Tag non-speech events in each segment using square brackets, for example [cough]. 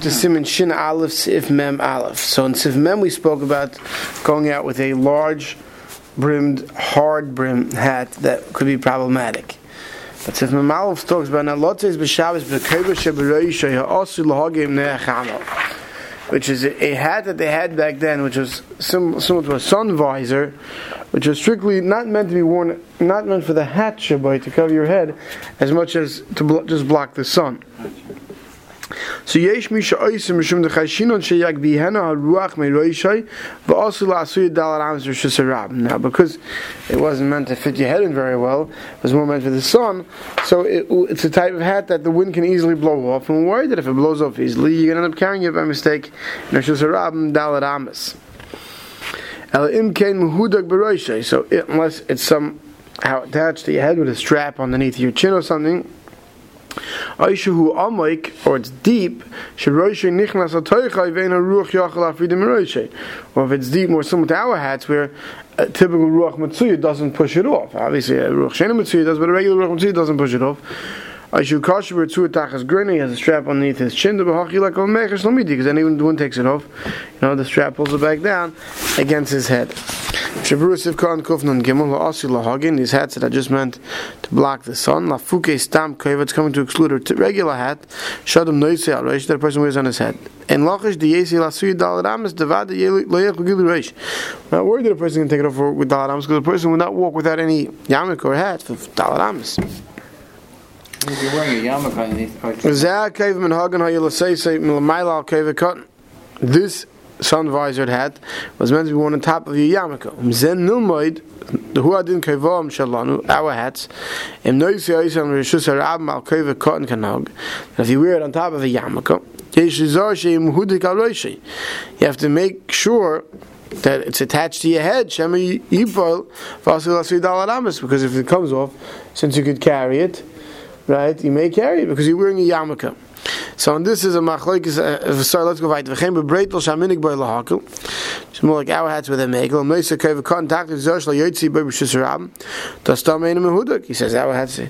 to Simon Shin Aleph Sif Mem Aleph. So in Sif Mem we spoke about going out with a large brimmed, hard brim hat that could be problematic. But Sif Mem Aleph talks about now Lotzes B'Shabbos B'Keva Shebereisha Ha'osu L'Hagim Ne'achamo which is a hat that they had back then, which was similar to a sun visor, which was strictly not meant to be worn, not meant for the hat shabbai to cover your head, as much as to just block the sun. So yesh mi she'oisim mishum de chashinon sheyag bihena haruach meiroishay v'asu la'asuy dalar ams rishus Now, because it wasn't meant to fit your head in very well, it was more meant for the sun, so it, it's a type of hat that the wind can easily blow off, and we're worried that if it blows off easily, you're going to end up carrying it by mistake. Harabim dalar ams. so unless it's somehow attached to your head with a strap underneath your chin or something, Aishahu Amaik, or it's deep, Shiroshe Nichnas Atoichai Vein Ruach Yachal Afidim Roshe. Or if it's deep, more similar to our hats, where a typical Ruach Matsuya doesn't push it off. Obviously, a Ruach Shena Matsuya does, but a regular Ruach Matsuya doesn't push it off. Aishu Kasha Bertsu Tachas Grinning has a strap underneath his chin, the Bahachi like a Mechers Lomidi, because then even the one takes it off, you know, the strap pulls it back down against his head. Shabrusif Khan Kufnan Gimel Asi Lahagin, these hats that I just meant to block the sun. Lafuke Stam Kaiv, it's coming to exclude a regular hat. Shadam Noise Al Reish, that a person wears on his head. And Lachish the Yesi Lasui Dal Ramas, Devad Loyach Reish. Not worried that a person can take it off with Dal because a person will not walk without any yarmulke or hat for Dal. This sun visored hat was meant to be worn on top of your yarmulke. The Huadin Kaivam Shalanu, our hats, um, Cotton Kanag. If you wear it on top of a yarmulke, you have to make sure that it's attached to your head. Because if it comes off, since you could carry it, right, you may carry it because you're wearing a yarmulke. So and this is a machlokes. Uh, sorry, let's go weiter. V'chem bebreitel shaminik by lahakel. It's more like our hats with a megal. Meisa keva contact with zosh la yotzi by b'shus rabim. Das tam einem mehuduk. He says our hats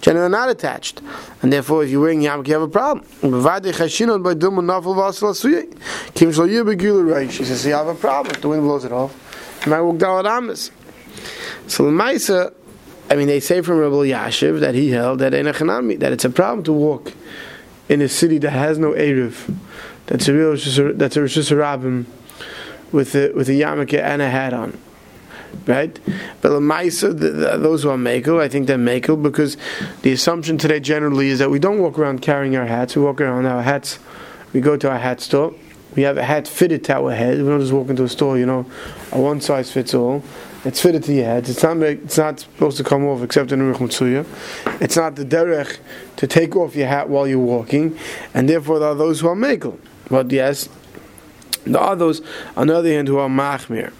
generally not attached, and therefore if you're wearing yarmulke, you have a problem. Bevadei chashinon by dum nafel vasel asuyei. Kim shlo yir begula reish. He says you have a problem. The wind blows it off, you might walk down amis. So the Maisa, I mean, they say from Rabbi Yashiv that he held that that it's a problem to walk in a city that has no Erev, that's a real that's a Rabbim with a, with a yarmulke and a hat on. Right? But the Lamaisa, those who are Mako, I think they're Mako because the assumption today generally is that we don't walk around carrying our hats. We walk around our hats. We go to our hat store. We have a hat fitted to our head. We don't just walk into a store, you know, a one size fits all. It's fitted to your head. It's not. It's not supposed to come off except in Ruch Mitzuya. It's not the derech to take off your hat while you're walking, and therefore there are those who are mekel. But yes, there are those on the other hand who are machmir.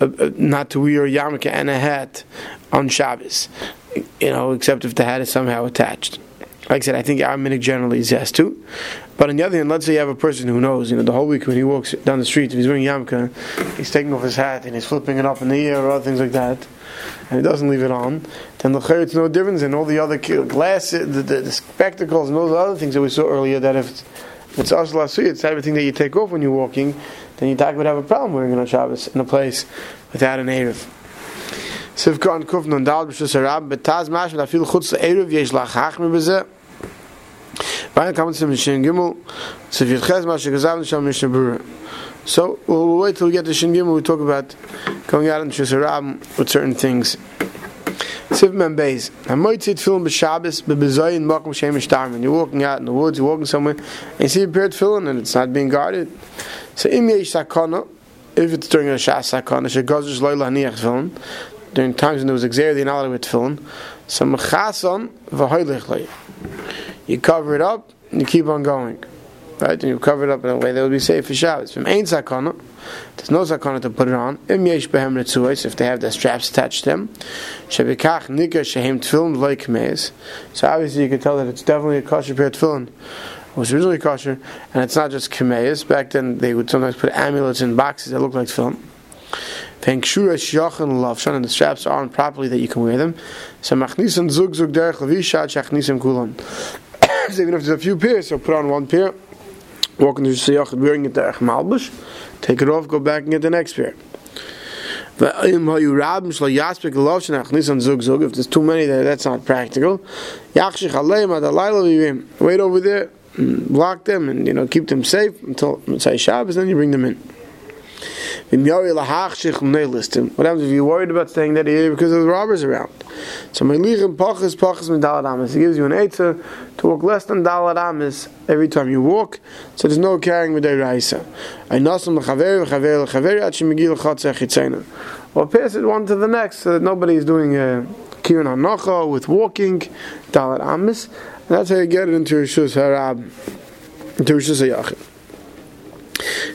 Uh, uh, not to wear a yarmulke and a hat on Shabbos, you know, except if the hat is somehow attached. Like I said, I think minute generally is yes too. But on the other hand, let's say you have a person who knows, you know, the whole week when he walks down the street, if he's wearing yarmulke, he's taking off his hat and he's flipping it up in the air or other things like that, and he doesn't leave it on, then the it's no difference in all the other glasses, the, the, the, spectacles, and all the other things that we saw earlier. That if it's, asla it's everything that you take off when you're walking, then you about have a problem wearing it on Shabbos in a place without an erev. Sivka kufn dal b'shus harab betaz mash afil chutz erev yesh lachach bezeh. Weiter kommen zum Shin Gimel, so viel habe, Mishnah Berurah. So, we'll wait till we get to Shin Gimel, we talk about going out in Shusarab with certain things. Siv Mem Beis. Hamoitzit film b'Shabbos b'bezoyin makom shemish tarmin. You're walking out in the woods, you're walking somewhere, and you see a paired film and it's not being guarded. So im yesh if it's during a shas sakana, shegozish loy lahniach film, during times when there was exer, you're not allowed with film, so mechason v'hoilich loy you cover it up, and you keep on going. Right? And you cover it up in a way that would be safe for Shabbos. From Ein Sakana, there's no Sakana to put it on. Im Yesh Behem if they have the straps attached to them. Shebekach Nika Shehem Meis. So obviously you can tell that it's definitely a kosher pair of tefillin. It was originally kosher, and it's not just kemeis. Back then, they would sometimes put amulets in boxes that looked like tefillin. And the straps are on properly that you can wear them. So machnisim zug zug derech levishat shachnisim kulan. [coughs] So even if there's a few pairs, so put on one pair walking to Shayach wearing it there, Malbush, take it off, go back and get the next pair. If there's too many there, that's not practical. Wait over there, mm, block them, and you know keep them safe until say Shabbos. Then you bring them in. What happens if you're worried about staying that area because of the robbers around? So Amis. He gives you an Eitzah to walk less than Dalad Amis every time you walk. So there's no carrying with the Raisa. I Nasam L'Chaver. Or pass it one to the next so that nobody is doing a Kirin Hanacha with walking Dalad Amis. And that's how you get it into Rishus Harab, into Rishus Hayachim.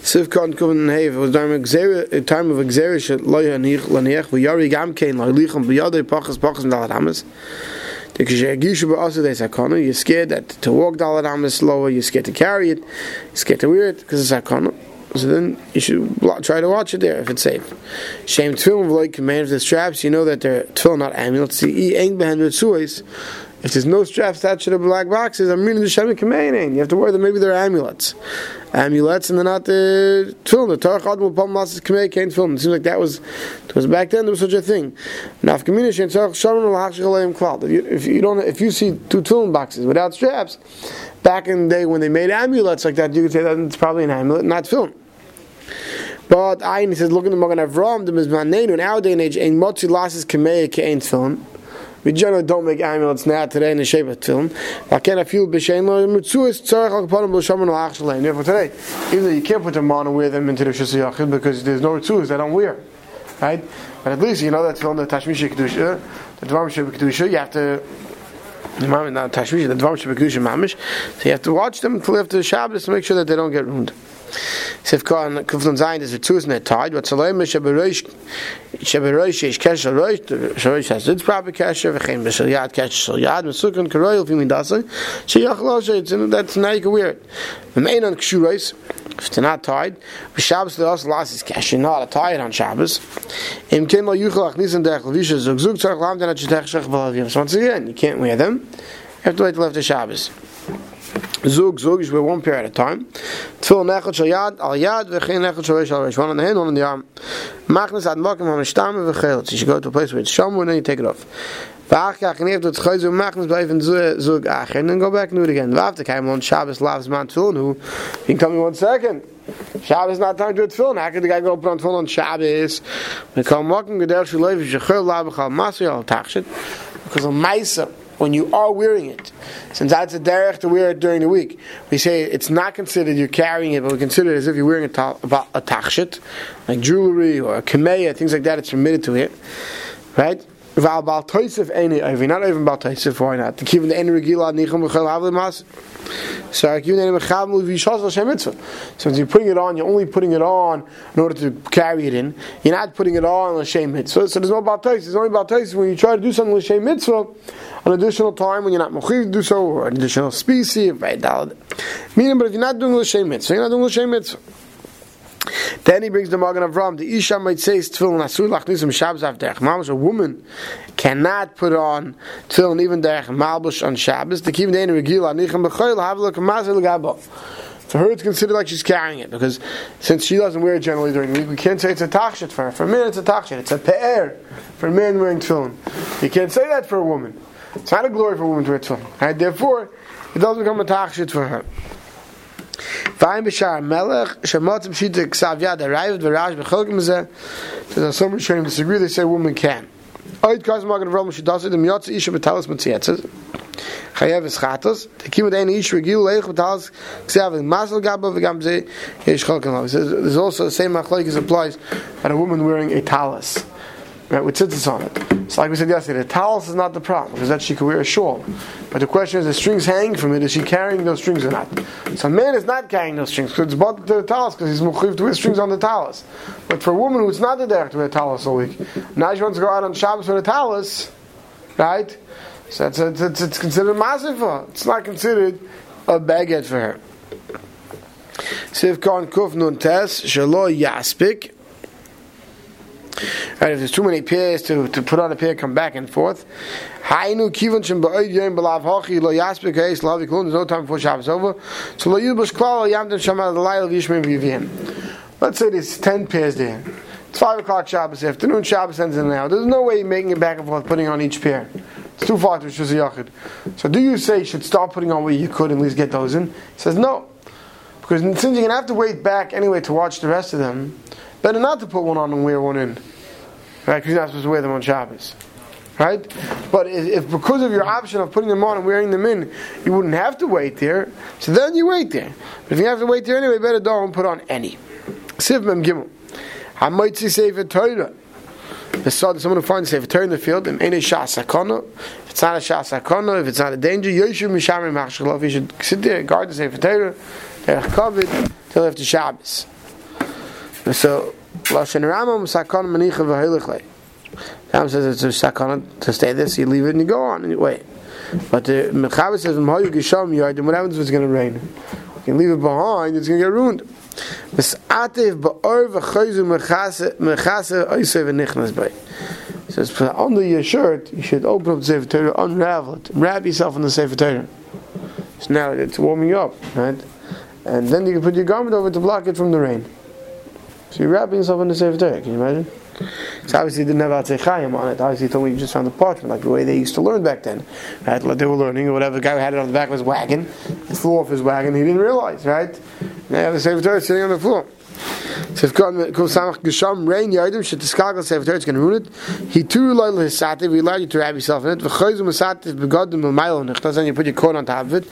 Sivkon Kuvan Hev was time of time of exerish loy hanich laniach we yari gam kein loy lichem biyade pachas pachas dalat amas. The gishu ba also there's akona. You're scared that to walk dalat amas slower. You're scared to carry it. You're scared to wear it because it's akona. So then you should try to watch it there if it's safe. Shame tefillin like command of the straps. You know that they're tefillin not amulets. See, eng behind the if there's no straps attached to the black boxes, I'm reading the Shem You have to worry that maybe they're amulets. Amulets and they're not the tefillin. The Torah Chad will palm masses Kamei can't tefillin. It seems like that was, because back then there was such a thing. Now, if you don't, if you see two tefillin boxes without straps, back in the day when they made amulets like that, you could say that it's probably an amulet, not tefillin. But I, he says, look at the Magen Avram, the Mizmanenu, in our day and age, ein motzi lasses Kamei can't tefillin. We generally don't make amulets now today in the shape of film. I can't feel b'shein lo al achshalei. Therefore today, even though you can't put them on and wear them into the shusayachid because there's no mitzuis they don't wear, right? But at least you know that film the tashmisha kedusha, the dvar kedusha. You have to. The not tashmisha, the mamish. So you have to watch them until after the Shabbos to make sure that they don't get ruined. Kuflun Zayin is tied, Shabarosh Shabarosh Rosh, Shabarosh has its proper V'chein B'shal Yad Kesher Shal Yad, that's now you can wear it. If it's not tied, Shabbos the also last is Kesher, not a tie it on Shabbos. Im Ken Lo Dech Levisha. So once again, you can't wear them. You have to wait till after Shabbos. Zug, zug, is one pair at a time. Tfil nechot shal yad, al yad, v'chein nechot shal reish al. One on the hand, one on the arm. Machnes ad mokim ha-mishtam v'chelet. You should go to a place where it's shamu and then you take it off. V'ach kach, after it's chayzu, machnes bleiben zug acher, and then go back and do it again. V'after kaim on Shabbos lavs man tefillin, who, you can tell me one second. Shabbos not time to do tefillin. How could the guy go put on tefillin on Shabbos? We call mokim gedel shulay v'shechel lavachal masri al tachshit. Because on Maisa, when you are wearing it, since that's a derech to wear it during the week, we say it's not considered you're carrying it, but we consider it as if you're wearing a, ta- a tachshit, like jewelry or a kameya, things like that, it's permitted to wear. Right? Val bal toisif any over, not even bal toisif, why not? To keep the regila nicham b'chel havle So like you name chav lu v'yishas l'shem mitzvah. So when you're putting it on, you're only putting it on in order to carry it in. You're not putting it on l'shem mitzvah. So there's no bal toisif. There's only bal toisif when you try to do something l'shem mitzvah an additional time when you're not mechiv to do so, or an additional species, right? Meaning, but if you're not doing l'shem mitzvah, you're not doing l'shem mitzvah. Then he brings the Magen Avram. The Isha might say tefillin asur lachnisim Shabbos af derech malbush. A woman cannot put on tefillin even derech malbush on Shabbos. The regila nichem b'choyl have look mazel gabo. For her, it's considered like she's carrying it because since she doesn't wear it generally during the week, we can't say it's a tachshit for her. For a man, it's a tachshit. It's a pe'er for a man wearing tefillin. You can't say that for a woman. It's not a glory for a woman to wear tefillin. Right? Therefore, it doesn't become a tachshit for her. Vayim b'shar melech shemot pshita ksav yad arrived v'rash b'cholkim zeh. There's some Rishonim disagree. They say woman can. Oid kaz magen v'rom shidasa dem yotz isha b'talis mitziyatzes. Chayev chatos. Tekim with any ish regil leich b'talis ksav masel gaba v'gam zeh yesh cholkim lav. There's also the same machlokes applies at a woman wearing a talis right, with tzitzis on it. So like we said yesterday, the towels is not the problem, because that she could wear a shawl. But the question is, the strings hang from it, is she carrying those strings or not? So a man is not carrying those strings, because it's bought the towels, because he's muchiv to wear strings on the towels. But for a woman who's not the derech to wear towels all week, now she wants to go out on Shabbos with the towels, right? So it's, it's, it's, considered massive It's not considered a baguette for her. Siv Kuf Nun Tes, Shalo Yaspik, Right, if there's too many pairs to, to put on a pair, come back and forth. There's no time before Shabbos over. So. Let's say there's 10 pairs there. It's 5 o'clock Shabbos afternoon. Shabbos ends in now. There's no way you're making it back and forth, putting on each pair. It's too far to a yachid. So do you say you should start putting on what you could and at least get those in? He says no. Because since you're going to have to wait back anyway to watch the rest of them, better not to put one on and wear one in. Right? Because you're not supposed to wear them on Shabbos. Right? But if, if because of your option of putting them on and wearing them in, you wouldn't have to wait there, so then you wait there. But if you have to wait there anyway, better don't put on any. Siv Mem Gimel. Hamaitzi Sefer Torah. The son, someone who finds a Sefer Torah in the field, if it's not a Shas Sakona, if it's not a danger, Yoshu Mishamri Machshalov, you should sit there and guard the Sefer Torah, Derech Kovid, till after Shabbos. So, Lashon Ramam Sakon Manicha V'Helichle. Says it's a sakana to stay so you leave it and you go on and you wait. But the Mechaber says, "M'hoyu gisham yardim." What happens if it's going to rain? You can leave it behind; it's going to get ruined. Misatev ba'or v'chayzu mechase mechase oisev v'nichnas bay. Says under your shirt, you should open up the Sefer Torah, unravel it, wrap yourself in the Sefer Torah. So now it's warming up, right? And then you can put your garment over to block it from the rain. So you're wrapping yourself in the Sefer Torah. Can you imagine? So obviously didn't have Atzei on it. Obviously he told me you just found the parchment, like the way they used to learn back then. Right? They were learning or whatever. The guy had it on the back of his wagon, it flew off his wagon, he didn't realize, right? You have the Sefer Torah sitting on the floor. So if God samach gesham rain yardim should tiskagal sefer Torah it's going to ruin it. He too loyal his sativ. We allow you to wrap yourself in it. V'chayzum sativ begadim b'maylo nechtas. Then you put your coat on top of it.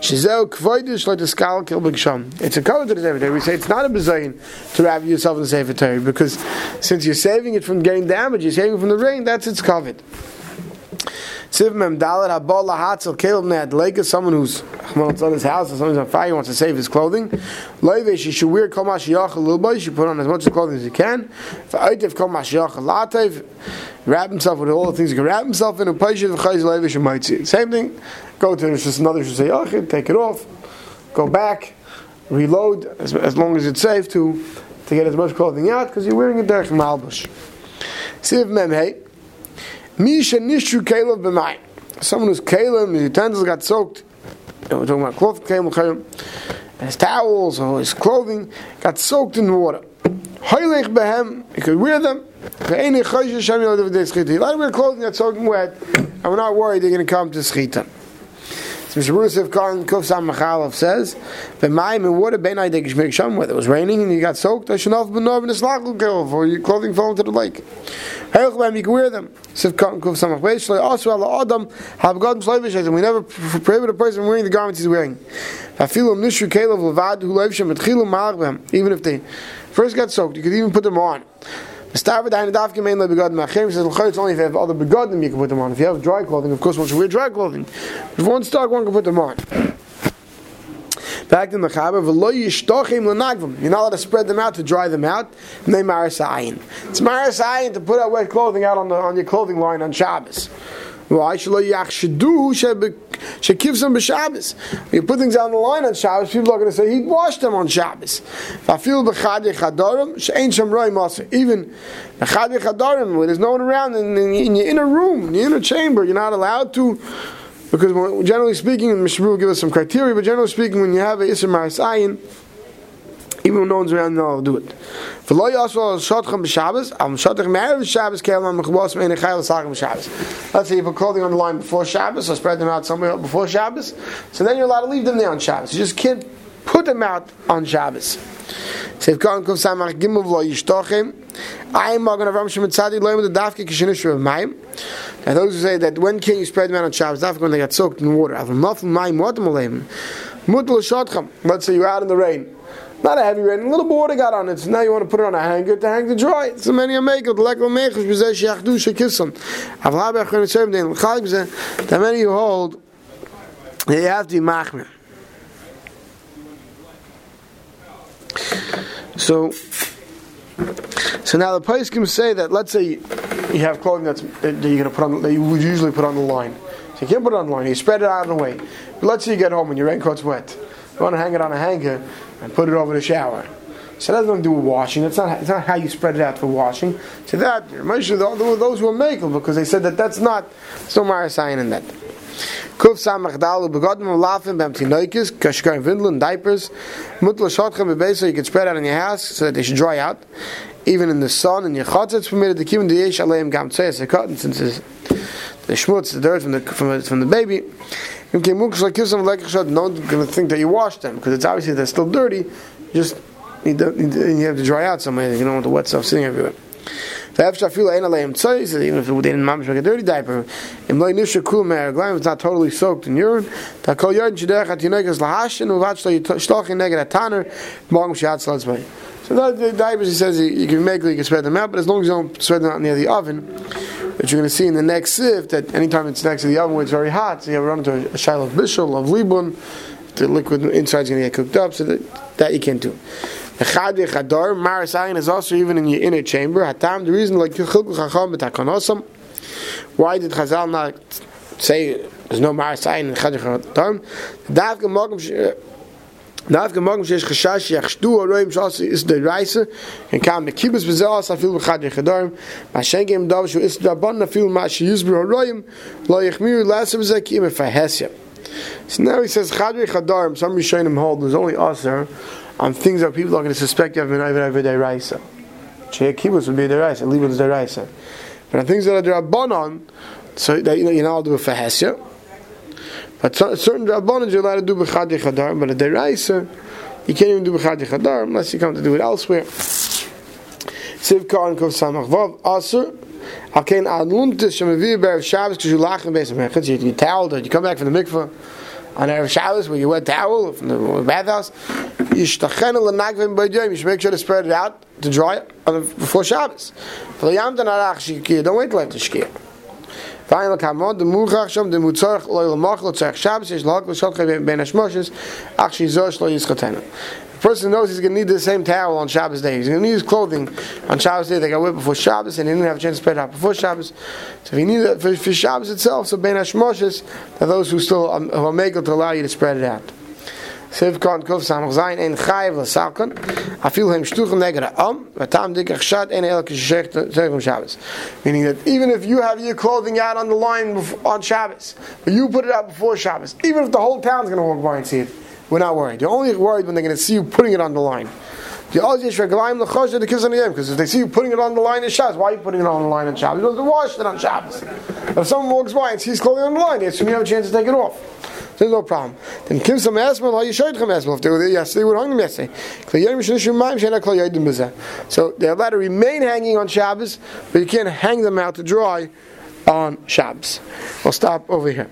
Shizeu kvoidish tiskal kil b'gesham. It's a color to the sefer. We say it's not a bezayin to wrap yourself in the sefer because since you're saving it from getting damage, you're saving it from the rain. That's its covered. Siv mem dalet habol lahatzel kelv ne'adlega, someone who's on his house or someone's on fire, he wants to save his clothing. Loivesh, you should wear kol mashiyach a little bit, should put on as much clothing as he can. V'oitev kol mashiyach latev, wrap himself with all the things he can wrap himself in, and paishiv v'chayz loivesh might see. Same thing, go to it's just another shusayachid, oh, take it off, go back, reload, as, as long as it's safe to, to get as much clothing out, because you're wearing there from Malbush. Siv mem hey, Misha nishu kelev b'mayim. Someone who's kelev, his utensils got soaked. And we're talking about cloth kelev, and his towels or his clothing got soaked in water. Hoylech behem, he could wear them. Ve'eni choyshe shem yodev de schita. He let wear clothing that's soaking wet, and we're not worried they're going to come to schita. So. Rusif Khan Kuf Machalov says, "V'mayim in water ben geshmik sham whether it was raining and you got soaked, I should not have been over the for your clothing fell into the lake. Helch you can wear them. Sif Khan Kuf Sam Machalov also Allah Adam have God Shleivish we never prohibit a person wearing the garments he's wearing. Even if they first got soaked, you could even put them on. Starve dahin dafke main le begodim achim says it's only if you have other begodim you can put them on. If you have dry clothing, of course, one should wear dry clothing. If one stock, one can put them on. Back in the Mechaber, v'lo yishtochim l'nagvim. You're not allowed to spread them out to dry them out. And they maris It's maris to put out wet clothing out on the on your clothing line on Shabbos. Why should should give some b'Shabbos? When you put things out on the line on Shabbos, people are going to say he washed them on Shabbos. Even where there's no one around in, in, in your inner room, in your inner chamber, you're not allowed to. Because generally speaking, Mishra will give us some criteria, but generally speaking, when you have a Isser Marasayin, even when no one's around, no, I'll do it. V'lo yasol shotchem b'Shabbos, am shotchem me'erev Shabbos ke'elam mechubos me'enei chayil sachem b'Shabbos. Let's say you put clothing on the line before Shabbos, or spread them out somewhere before Shabbos, so then you're allowed to leave them there on Shabbos. You just can't put them out on Shabbos. Seif Kohen Kuf Samach yishtochem, I'm Magen Avram Shem Tzadi loyim the dafke kishinish of mayim. And those who say that when can you spread them out on Shabbos, dafke when they got soaked in water. Avim nafim mayim watem aleim. Mutal shotchem. Let's say you're out in the rain. Not a heavy rain, a little water got on it. So now you want to put it on a hanger to hang to dry. So many are making it. Like mechish b'zeh she'achdu she'kisson. Avla b'achon etzem den l'chalik b'zeh. That many who hold, they have to be machmir. So, so now the can say that let's say you have clothing that's that you're going to put on that you would usually put on the line. So you can't put it on the line. You spread it out of the way. But let's say you get home and your raincoat's wet. You want to hang it on a hanger and put it over the shower. So that has nothing to do with washing. It's not, it's not how you spread it out for washing. So that, Moshe, those were makel because they said that that's not, there's no marasayin in that. Kuf samach dalu begodim lafim bem tinoikis, kashkar vindlin, diapers, mutla shotchem bebeso, you can spread out in your house so that they should dry out. Even in the sun, in your chotz, it's permitted to keep in the yesh aleim gam tzeis, a cotton, since the schmutz, the dirt from the, from, from the baby. Don't going to think that you washed them because it's obviously they're still dirty. You just need to, need to, you have to dry out somewhere. You don't want the wet stuff sitting everywhere. Even if they didn't make a dirty diaper, if it's not totally soaked in urine, so that, the diapers, he says, you can make, you can spread them out, but as long as you don't spread them out near the oven, which you're going to see in the next sieve, that anytime it's next to the oven where it's very hot, so you have to run into a shiloh of bishul, of libun, the liquid inside is going to get cooked up, so that, that you can't do. Echad Chadar, Marasayin is also even in your inner chamber. Hatam, the reason like. Why did Chazal not say there's no Marasayin in Chad Chadar? Davka Mogam Shesh Oroim Shas is the and kam the Safil B'Chad Chadar. Mashengem Dav Shu is Oroim Lo Yechmir Lasav Zakim Efahesya. So now he says Chadri Chadarim. Some Rishonim hold there's only Aser on things that people are going to suspect you have been over over deraisa. Shea kibbutz would be deraisa, libud is deraisa. But on things that are drabanon, so that you know not allowed do a fahesya. But certain drabanon you're allowed to do b'chadi chadar, but a deraisa you can't even do b'chadi chadar unless you come to do it elsewhere. Sivkar and kov samach vav asur. Alkein ad luntis shemavir ber Shabbos because you lach in beis mechitz. You towel that you come back from the mikvah on Erev Shabbos with your wet towel from the bathhouse. You should make sure to spread it out to dry it before Shabbos. Don't wait till after Shkia. Final kamod the murach shom the mutzarch lo yomach lo Shabbos ben. The person knows he's going to need the same towel on Shabbos day. He's going to need his clothing on Shabbos day. They got wet before Shabbos and he didn't have a chance to spread out before Shabbos. So if he needs it for, for Shabbos itself, so ben hashmoshes, are those who still um, who are to allow you to spread it out. Sev kan kof samach zayn en khayv salkan a feel him shtuchen neger am mit tam dik geshat en elke shecht zegem um shabbos meaning that even if you have your clothing out on the line on shabbos but you put it out before shabbos even if the whole town's going to walk by and see it we're not worried you're only worried when they're going to see you putting it on the line because if they see you putting it on the line in Shabbos, why are you putting it on the line in Shabbos? You don't have to wash it on Shabbos. If someone walks by and sees clothing on the line, they assume you have a chance to take it off. There's no problem. Then kim some esmel, all you showed them esmel. If they were yesterday, would hang them yesterday. So they're allowed to remain hanging on Shabbos, but you can't hang them out to dry on Shabbos. We'll stop over here.